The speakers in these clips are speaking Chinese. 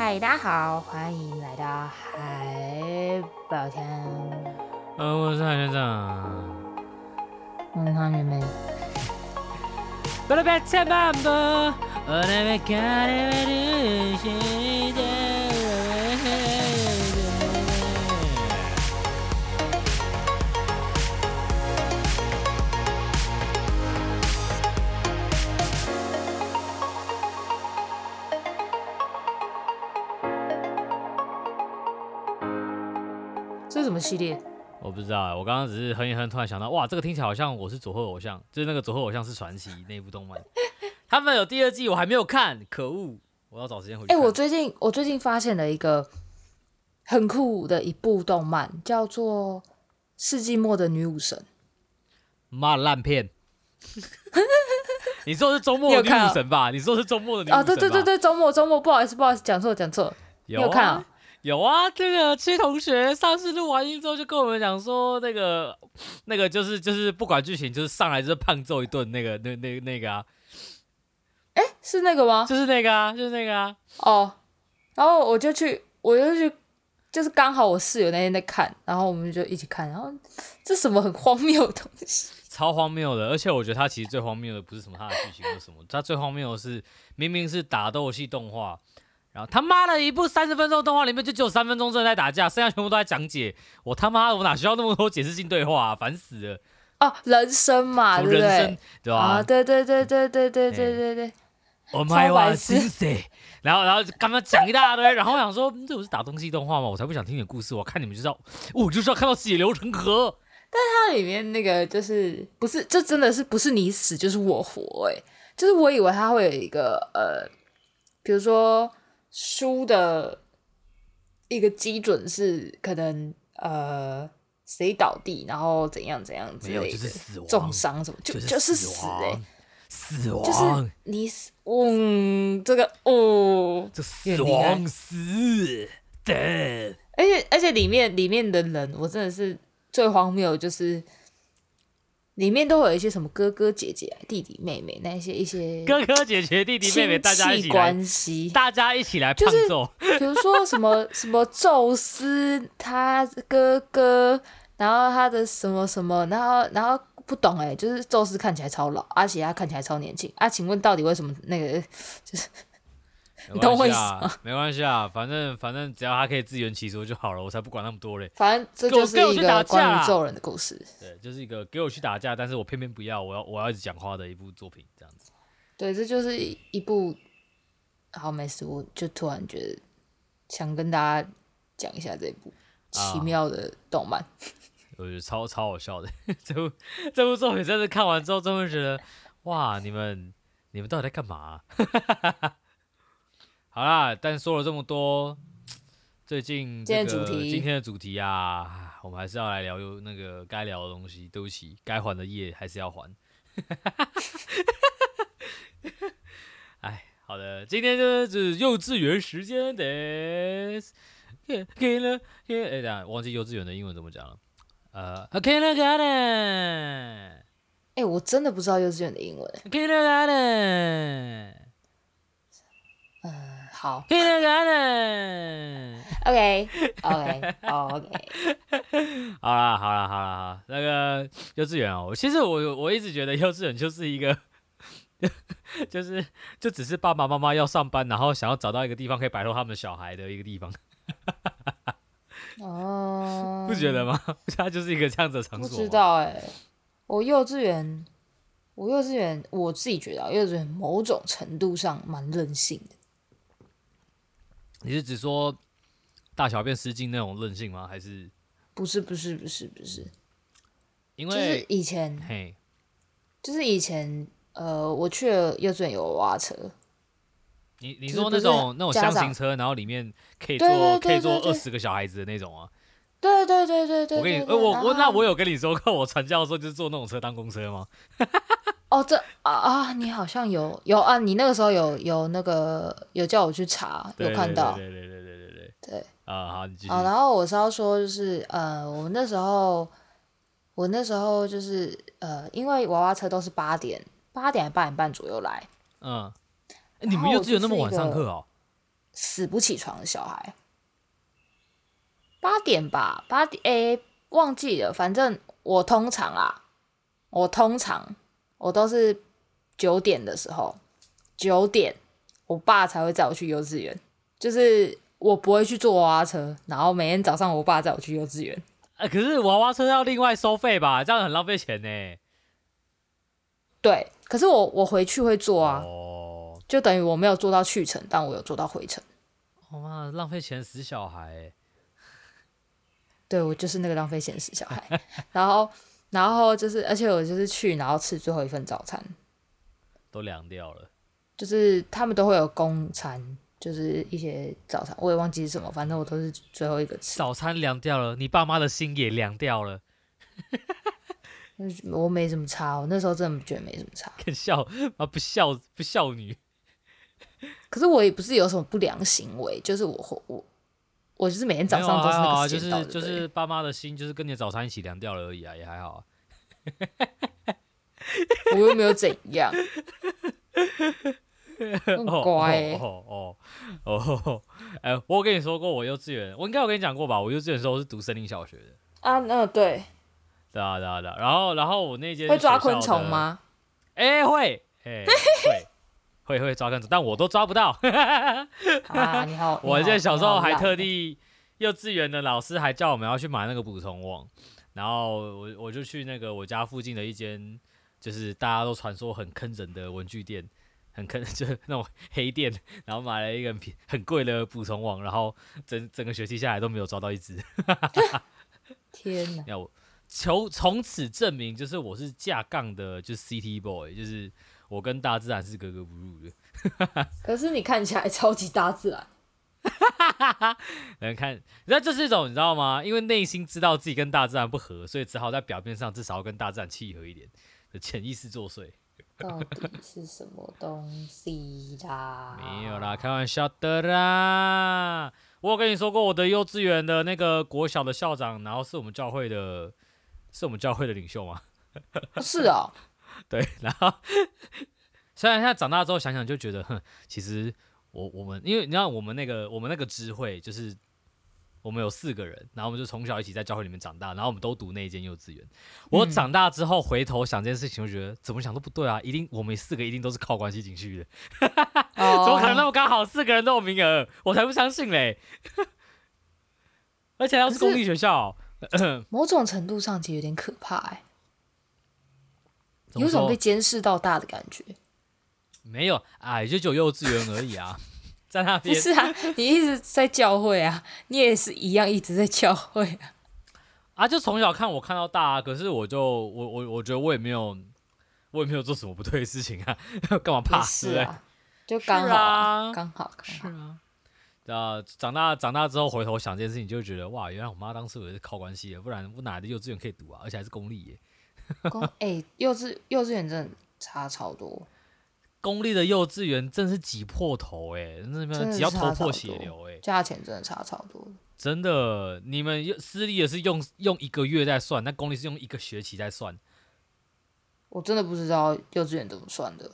嗨，大家好，欢迎来到海宝天。呃，我是海学长。嗯，他妹妹。这是什么系列？我不知道，我刚刚只是哼一哼，突然想到，哇，这个听起来好像我是佐贺偶像，就是那个佐贺偶像是传奇那部动漫，他们有第二季，我还没有看，可恶，我要找时间回去。哎、欸，我最近我最近发现了一个很酷的一部动漫，叫做《世纪末的女武神》。妈的烂片！你说是周末的女武神吧？你，你说是周末的女武神吧？啊，对对对对，周末周末，不好意思不好意思，讲错讲错，你有看啊？有啊，这个七同学上次录完音之后就跟我们讲说，那个那个就是就是不管剧情，就是上来就是胖揍一顿，那个那那那个啊，哎，是那个吗？就是那个啊，就是那个啊。哦，然后我就去，我就去，就是刚好我室友那天在看，然后我们就一起看，然后这什么很荒谬的东西？超荒谬的，而且我觉得它其实最荒谬的不是什么它的剧情或什么，它最荒谬的是明明是打斗系动画。然后他妈的一部三十分钟动画里面就只有三分钟正在打架，剩下全部都在讲解。我他妈的我哪需要那么多解释性对话啊？烦死了！哦，人生嘛，对不对？对吧？啊，对对对对对对对对对。我妈哇，真是！然后然后刚刚讲一大堆，然后我想说，这不是打东西动画吗？我才不想听你的故事，我看你们就知道，我就是要看到血流成河。但是它里面那个就是不是，这真的是不是你死就是我活哎、欸，就是我以为它会有一个呃，比如说。输的一个基准是可能呃谁倒地，然后怎样怎样之类的，就是死亡，重伤什么就就是死哎、欸，死亡就是你死，嗯，这个哦，这死亡死的，而且而且里面里面的人，我真的是最荒谬就是。里面都有一些什么哥哥姐姐、弟弟妹妹那些一些哥哥姐姐、弟弟妹妹，大家一起来，关系大家一起来胖揍。比如说什么 什么宙斯他哥哥，然后他的什么什么，然后然后不懂哎，就是宙斯看起来超老，而且他看起来超年轻啊，请问到底为什么那个就是？你懂我意思吗？没关系啊，反正反正只要他可以自圆其说就好了，我才不管那么多嘞。反正这就是一个关于揍人的故事。对，就是一个给我去打架，但是我偏偏不要，我要我要一直讲话的一部作品，这样子。对，这就是一部好没事，我就突然觉得想跟大家讲一下这部奇妙的动漫。啊、我觉得超超好笑的，这部这部作品真的看完之后，真的觉得哇，你们你们到底在干嘛、啊？好啦，但说了这么多，最近这个今天，今天的主题啊，我们还是要来聊那个该聊的东西。对不起，该还的业还是要还。哎，好的，今天就是幼稚园时间的，给了给哎，等下忘记幼稚园的英文怎么讲了。呃，Kindergarten。哎，我真的不知道幼稚园的英文。Kindergarten。呃。好，OK，OK，OK，OK，好啦，好啦，好啦，好，那个幼稚园哦，其实我我一直觉得幼稚园就是一个，就是就只是爸爸妈妈要上班，然后想要找到一个地方可以摆脱他们小孩的一个地方。哦，不觉得吗？它就是一个这样子的场所。不知道哎、欸，我幼稚园，我幼稚园，我自己觉得幼稚园某种程度上蛮任性的。你是指说大小便失禁那种任性吗？还是不是？不是，不是，不是。因为就是以前，嘿，就是以前，呃，我去了幼稚园有娃娃车。你你说那种那种箱型车，然后里面可以坐可以坐二十个小孩子的那种啊？对对对对对。我跟你，呃，我我那我有跟你说过，我传教的时候就是坐那种车当公车吗？哦，这啊啊，你好像有有啊，你那个时候有有那个有叫我去查，有看到，对对对对对对对，对啊好，你继续。啊，然后我是要说，就是呃，我那时候我那时候就是呃，因为娃娃车都是八点八点八点半左右来，嗯，你们又只有那么晚上课哦？死不起床的小孩。八点吧，八点，哎，忘记了。反正我通常啊，我通常我都是九点的时候，九点，我爸才会载我去幼稚园。就是我不会去坐娃娃车，然后每天早上我爸载我去幼稚园。哎、欸，可是娃娃车要另外收费吧？这样很浪费钱呢。对，可是我我回去会坐啊，哦，就等于我没有坐到去程，但我有坐到回程。哇、哦，浪费钱死小孩。对，我就是那个浪费钱死小孩。然后，然后就是，而且我就是去，然后吃最后一份早餐，都凉掉了。就是他们都会有公餐，就是一些早餐，我也忘记是什么，反正我都是最后一个吃。早餐凉掉了，你爸妈的心也凉掉了。我没什么差，我那时候真的觉得没什么差。更孝啊，不孝不孝女。可是我也不是有什么不良行为，就是我我。我就是每天早上都是那个时间到的，就是就是爸妈的心就是跟你的早餐一起凉掉了而已啊，也还好啊。我又没有怎样，很乖、欸。哦哦哎，我跟你说过，我幼稚园，我应该有跟你讲过吧？我幼稚园的时候是读森林小学的。啊，那对。对啊对啊对啊，然后然后我那间会抓昆虫吗？哎、欸、会，哎、欸、会。会会抓更多，但我都抓不到。啊，你好！我记得小时候还特地，幼稚园的老师还叫我们要去买那个捕虫网，然后我我就去那个我家附近的一间，就是大家都传说很坑人的文具店，很坑，就是那种黑店，然后买了一个很很贵的捕虫网，然后整整个学期下来都没有抓到一只。天哪！要求从此证明，就是我是架杠的，就是 City Boy，就是。我跟大自然是格格不入的，可是你看起来超级大自然。能看，那这是一种你知道吗？因为内心知道自己跟大自然不合，所以只好在表面上至少要跟大自然契合一点的潜意识作祟。到底是什么东西啦？没有啦，开玩笑的啦。我有跟你说过，我的幼稚园的那个国小的校长，然后是我们教会的，是我们教会的领袖吗？是啊。对，然后虽然现在长大之后想想就觉得，哼，其实我我们因为你知道我们那个我们那个知会就是我们有四个人，然后我们就从小一起在教会里面长大，然后我们都读那一间幼稚园。我长大之后回头想这件事情，就觉得怎么想都不对啊！一定我们四个一定都是靠关系进去的，怎么可能那么刚好四个人都有名额？我才不相信嘞！而且要是公立学校，某种程度上其实有点可怕哎。有种被监视到大的感觉，没有啊，也就只有幼稚园而已啊，在那边。不是啊，你一直在教会啊，你也是一样一直在教会啊。啊，就从小看我看到大啊，可是我就我我我觉得我也没有，我也没有做什么不对的事情啊，干嘛怕死？是啊，就刚好啊，刚好，是啊。啊，长大长大之后回头想这件事情，就会觉得哇，原来我妈当时我也是靠关系的，不然我哪来的幼稚园可以读啊？而且还是公立耶。公哎、欸，幼稚幼稚园真的差超多。公立的幼稚园真是挤破头哎、欸，那边挤要头破血流哎、欸，价钱真的差超多。真的，你们私立的是用用一个月在算，那公立是用一个学期在算。我真的不知道幼稚园怎么算的，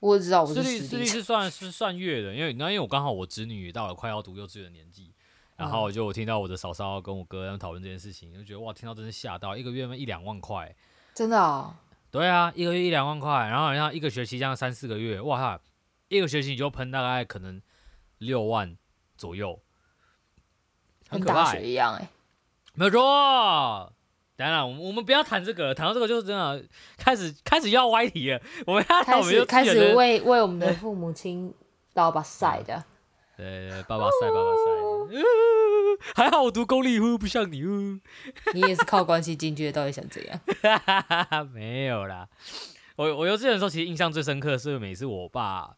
我只知道我是私立，私立是算是算月的，因为那因为我刚好我侄女到了快要读幼稚园的年纪。然后就我听到我的嫂嫂跟我哥他们讨论这件事情，就觉得哇，听到真是吓到，一个月嘛一两万块，真的啊？对啊，一个月一两万块，然后好像一个学期这样三四个月，哇哈，一个学期你就喷大概可能六万左右，很可怕，跟大学一样哎、欸，没有错。当然，我们我们不要谈这个，谈到这个就是真的开始开始要歪题了。我们要开始开始为为我们的父母亲老把赛的。对对，爸爸晒，爸爸赛，呃，还好我读公立，不像你哦。你也是靠关系进去的，到底想怎样？没有啦，我我幼稚园的时候，其实印象最深刻的是每次我爸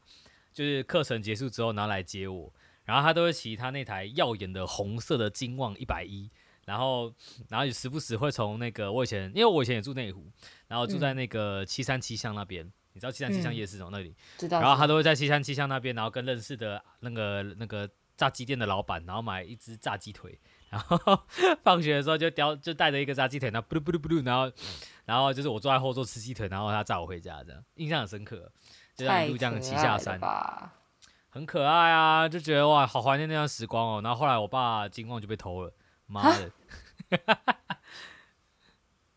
就是课程结束之后，然后来接我，然后他都会骑他那台耀眼的红色的金旺一百一，然后然后也时不时会从那个我以前，因为我以前也住内湖，然后住在那个七三七巷那边。嗯你知道七三七巷夜市从那里，然后他都会在七三七巷那边，然后跟认识的那个那个炸鸡店的老板，然后买一只炸鸡腿，然后 放学的时候就叼就带着一个炸鸡腿，然后不噜不噜不噜，然后然后就是我坐在后座吃鸡腿，然后他载我回家，这样印象很深刻，就在一路这样骑下山，很可爱啊，就觉得哇，好怀念那段时光哦。然后后来我爸金矿 就被偷了，妈的，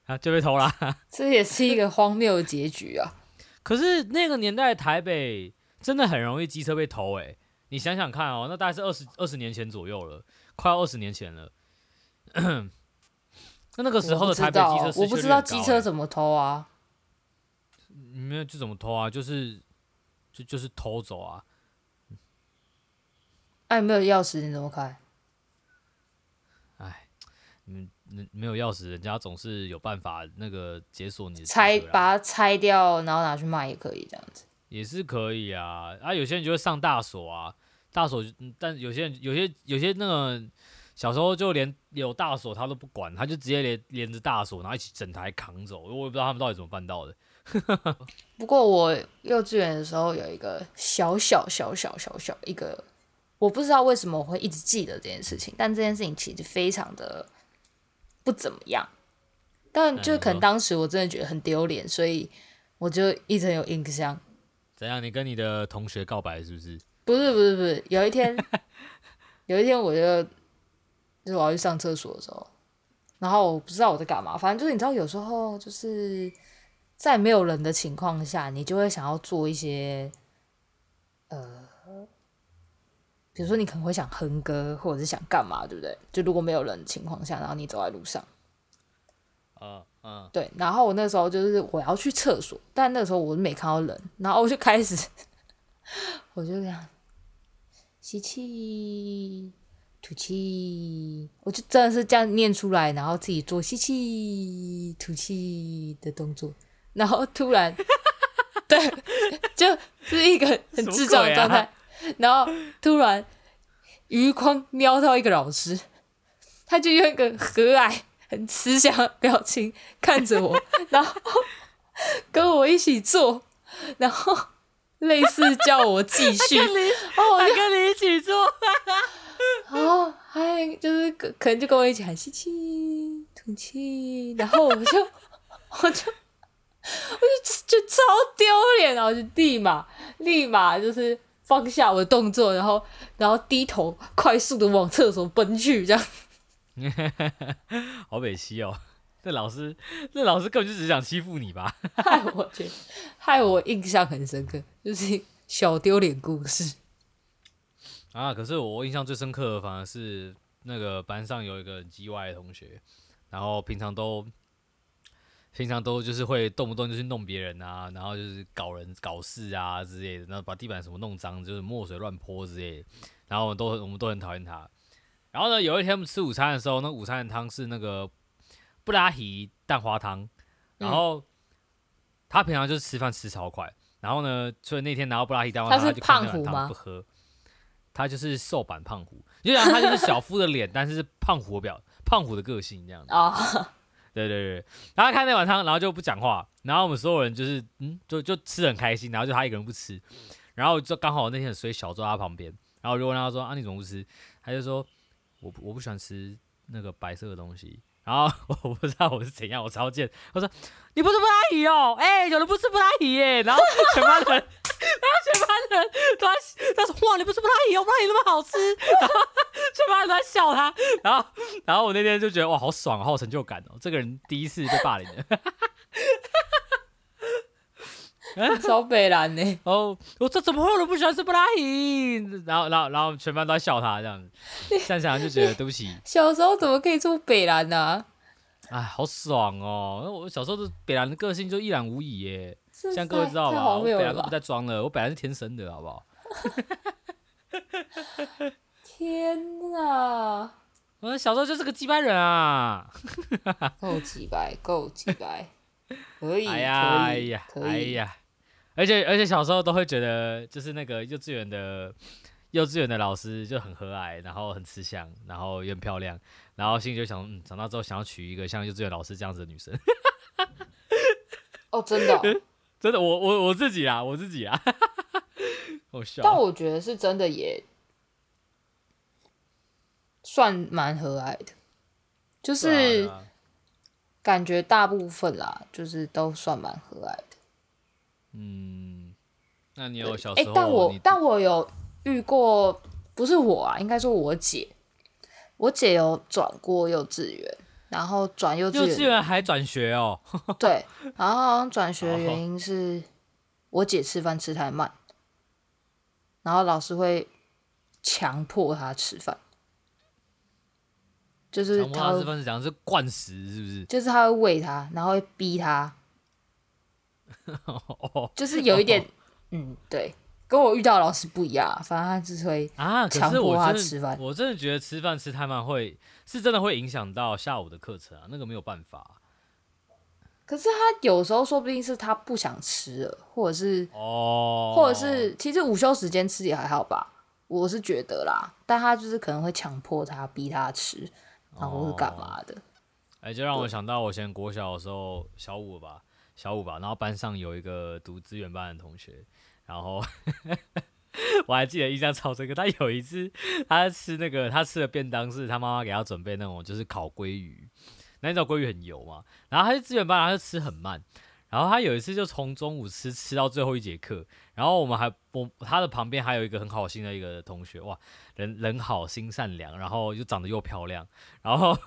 啊就被偷了，这也是一个荒谬的结局啊。可是那个年代的台北真的很容易机车被偷哎，你想想看哦，那大概是二十二十年前左右了，快要二十年前了。那那个时候的台北机车，我不知道机车怎么偷啊？没有就怎么偷啊？就是就就是偷走啊。哎，没有钥匙你怎么开？哎，嗯，没有钥匙，人家总是有办法那个解锁你的。拆，把它拆掉，然后拿去卖也可以，这样子。也是可以啊，啊，有些人就会上大锁啊，大锁，但有些人有些有些那个小时候就连有大锁他都不管，他就直接连连着大锁，然后一起整台扛走，我也不知道他们到底怎么办到的。不过我幼稚园的时候有一个小小小小小小一个。我不知道为什么我会一直记得这件事情，但这件事情其实非常的不怎么样。但就可能当时我真的觉得很丢脸，所以我就一直有印象。怎样？你跟你的同学告白是不是？不是不是不是，有一天，有一天我就就是我要去上厕所的时候，然后我不知道我在干嘛，反正就是你知道，有时候就是在没有人的情况下，你就会想要做一些呃。比如说，你可能会想哼歌，或者是想干嘛，对不对？就如果没有人的情况下，然后你走在路上，嗯嗯，对。然后我那时候就是我要去厕所，但那时候我没看到人，然后我就开始，我就这样吸气、吐气，我就真的是这样念出来，然后自己做吸气、吐气的动作，然后突然，对，就 是一个很智障的状态。然后突然余光瞄到一个老师，他就用一个和蔼、很慈祥的表情看着我，然后跟我一起做，然后类似叫我继续，哦，我跟你一起做，然后还就是可能就跟我一起喊吸气、吐气，然后我就我就我就就超丢脸，然后就立马立马就是。放下我的动作，然后，然后低头快速的往厕所奔去，这样。好北西哦，那老师，那老师根本就只想欺负你吧？害我觉得，害我印象很深刻，就是小丢脸故事。啊，可是我印象最深刻的反而是那个班上有一个很叽歪的同学，然后平常都。平常都就是会动不动就去弄别人啊，然后就是搞人搞事啊之类的，然后把地板什么弄脏，就是墨水乱泼之类的，然后我们都我们都很讨厌他。然后呢，有一天我们吃午餐的时候，那午餐的汤是那个布拉提蛋花汤，然后他平常就是吃饭吃超快，然后呢，所以那天拿到布拉提蛋花汤，他就看那碗汤不喝，他就是瘦版胖虎，就像他就是小夫的脸，但是是胖虎的表胖虎的个性这样子。Oh. 对对对，然后看那碗汤，然后就不讲话，然后我们所有人就是嗯，就就吃得很开心，然后就他一个人不吃，然后就刚好那天很衰小坐在他旁边，然后就问他说啊，你怎么不吃？他就说我我不喜欢吃那个白色的东西。然后 我不知道我是怎样，我超贱。他说你不是布拉提哦，哎、有人不吃布拉提耶。然后全班人，然后全班人都在，他说哇，你不是布拉提哦，布拉提那么好吃。然后全班人都在笑他。然后，然后我那天就觉得哇，好爽，好有成就感哦。这个人第一次被霸凌了。超北蓝呢！哦，我这怎么会有人不喜欢吃布拉提？然后，然后，然后全班都在笑他这样子。想想就觉得对不起。小时候怎么可以这么北蓝呢、啊？哎，好爽哦！我小时候的北烂的个性就一览无遗耶。像各位知道吧？我北烂都不再装了，我本来是天生的，好不好？天哪！我小时候就是个鸡掰人啊！够鸡掰，够鸡掰，可以，哎呀，哎呀，哎呀。而且而且小时候都会觉得，就是那个幼稚园的幼稚园的老师就很和蔼，然后很慈祥，然后也很漂亮，然后心里就想，嗯，长大之后想要娶一个像幼稚园老师这样子的女生。哦，真的、哦，真的，我我我自己啊，我自己啊，好笑。但我觉得是真的，也算蛮和蔼的，就是感觉大部分啦，就是都算蛮和蔼的。嗯，那你有小时候？哎、欸，但我但我有遇过，不是我啊，应该说我姐，我姐有转过幼稚园，然后转幼稚园，幼稚园还转学哦。对，然后好像转学的原因是我姐吃饭吃太慢，然后老师会强迫她吃饭，就是强迫她吃饭是讲是灌食是不是？就是他会喂她，然后会逼她，就是有一点，嗯，对。跟我遇到的老师不一样，反正他就是会啊，强迫他吃饭。我真的觉得吃饭吃太慢会是真的会影响到下午的课程啊，那个没有办法。可是他有时候说不定是他不想吃了，或者是哦，或者是其实午休时间吃也还好吧，我是觉得啦。但他就是可能会强迫他，逼他吃，然后是干嘛的？哎、哦欸，就让我想到我以前国小的时候，小五吧，小五吧，然后班上有一个读资源班的同学。然后 我还记得印象超深刻，他有一次他吃那个他吃的便当是他妈妈给他准备那种就是烤鲑鱼，那你知道鲑鱼很油嘛，然后他就资源班，他就吃很慢，然后他有一次就从中午吃吃到最后一节课，然后我们还我他的旁边还有一个很好心的一个同学，哇，人人好心善良，然后又长得又漂亮，然后。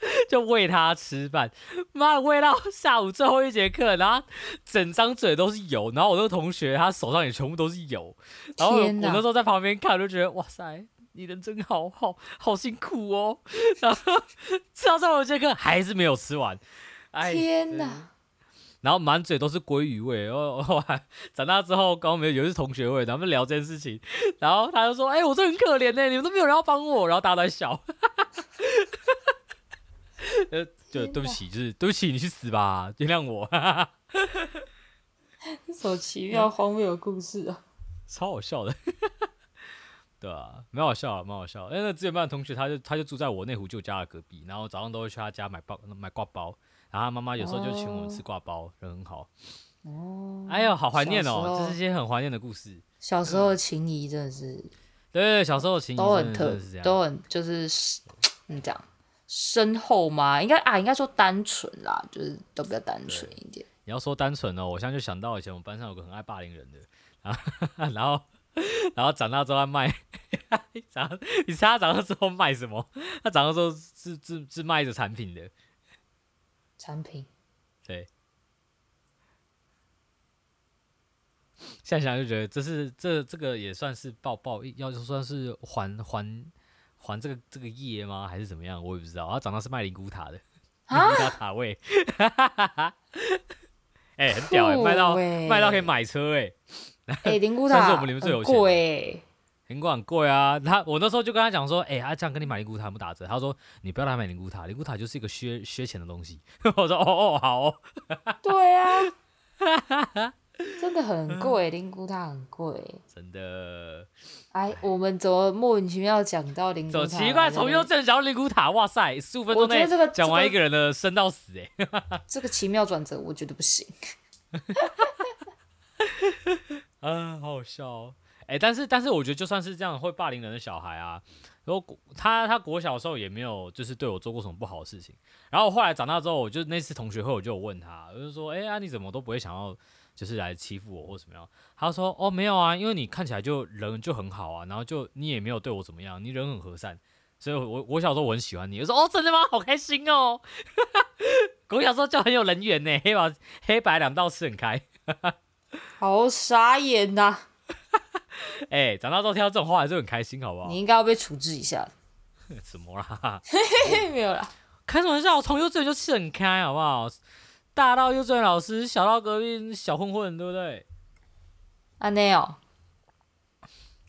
就喂他吃饭，妈喂到下午最后一节课，然后整张嘴都是油，然后我那个同学他手上也全部都是油，然后我那时候在旁边看，我就觉得哇塞，你人真好好好辛苦哦，然后吃到最后一节课还是没有吃完，哎，天哪！然后满嘴都是鲑鱼味，然后后来长大之后，刚刚没有有一次同学会，咱们聊这件事情，然后他就说，哎、欸，我这很可怜呢，你们都没有人要帮我，然后大家都在笑。呃，就对不起，就是对不起，你去死吧，原谅我。什么奇妙荒谬的故事啊，超好笑的，对啊，蛮好笑，蛮好笑。哎，那资源班的同学，他就他就住在我内湖旧家的隔壁，然后早上都会去他家买包买挂包，然后他妈妈有时候就请我们吃挂包，人很好。哦，哎呦，好怀念哦，这是一些很怀念的故事。小时候的情谊真的是，对对，小时候的情谊都很特，都很就是你讲。深厚吗？应该啊，应该说单纯啦，就是都比较单纯一点。你要说单纯哦，我现在就想到以前我们班上有个很爱霸凌人的，然后 然后然后长大之后卖，长你猜他长大之后卖什么？他长大之后是是是卖着产品的产品。对。现在想就觉得这是这这个也算是报报，要就算是还还。还这个这个业吗？还是怎么样？我也不知道。他长得是卖灵骨塔的，灵骨塔塔位，哎、欸，很屌哎、欸，卖到卖到可以买车哎、欸。哎、欸，灵骨塔是我们里面最有钱的。贵，灵骨很贵啊。他我那时候就跟他讲说，哎、欸，他、啊、这样跟你买灵骨塔不打折。他说，你不要来买灵骨塔，灵骨塔就是一个削削钱的东西。我说，哦哦，好哦。对啊。真的很贵，灵骨塔很贵，真的。哎，我们怎么莫名其妙讲到灵骨塔？走奇怪，从右正讲到灵骨塔，哇塞，十五分钟内讲完一个人的生到死，哎、这个，奇妙转折，我觉得不行。嗯，好好笑哦。哎，但是但是，我觉得就算是这样会霸凌人的小孩啊，然后他他国小的时候也没有就是对我做过什么不好的事情。然后后来长大之后，我就那次同学会，我就有问他，我就说，哎啊，你怎么都不会想要？就是来欺负我或怎么样？他说：“哦，没有啊，因为你看起来就人就很好啊，然后就你也没有对我怎么样，你人很和善，所以我我小时候我很喜欢你。”我说：“哦，真的吗？好开心哦！” 我小时候就很有人缘呢，黑白黑白两道吃很开，好傻眼呐、啊！哎、欸，长大之后听到这种话还是很开心，好不好？你应该要被处置一下。怎么啦？没有啦，开什么玩笑？我从幼稚园就吃很开，好不好？大到幼稚园老师，小到隔壁小混混，对不对？啊，没有。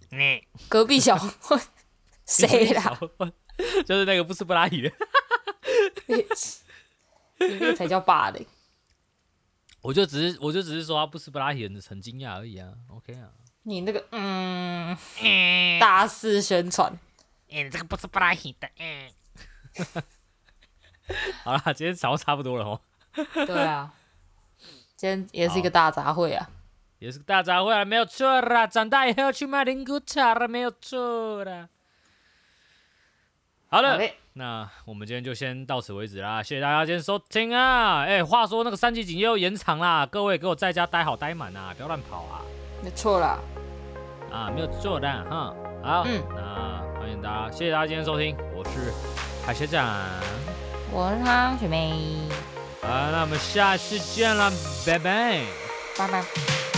你隔壁小混混 谁啦？就是那个不吃不拉屎的。你那个才叫霸凌。我就只是，我就只是说他不吃不拉屎的很惊讶而已啊。OK 啊。你那个嗯，大肆宣传。你这个不吃不拉屎的。嗯。好了，今天早上差不多了哦。对啊，今天也是一个大杂烩啊，也是个大杂烩啊，没有错啦。长大以后去卖零古茶了，没有错啦。好了，那我们今天就先到此为止啦，谢谢大家今天收听啊。哎、话说那个三级警戒又延长啦，各位给我在家待好待满啊，不要乱跑啊。没错啦，啊，没有错的哈。好，嗯、那欢迎大家，谢谢大家今天收听，我是海学长，我是汤雪梅。好，那我们下次见了，拜拜，拜拜。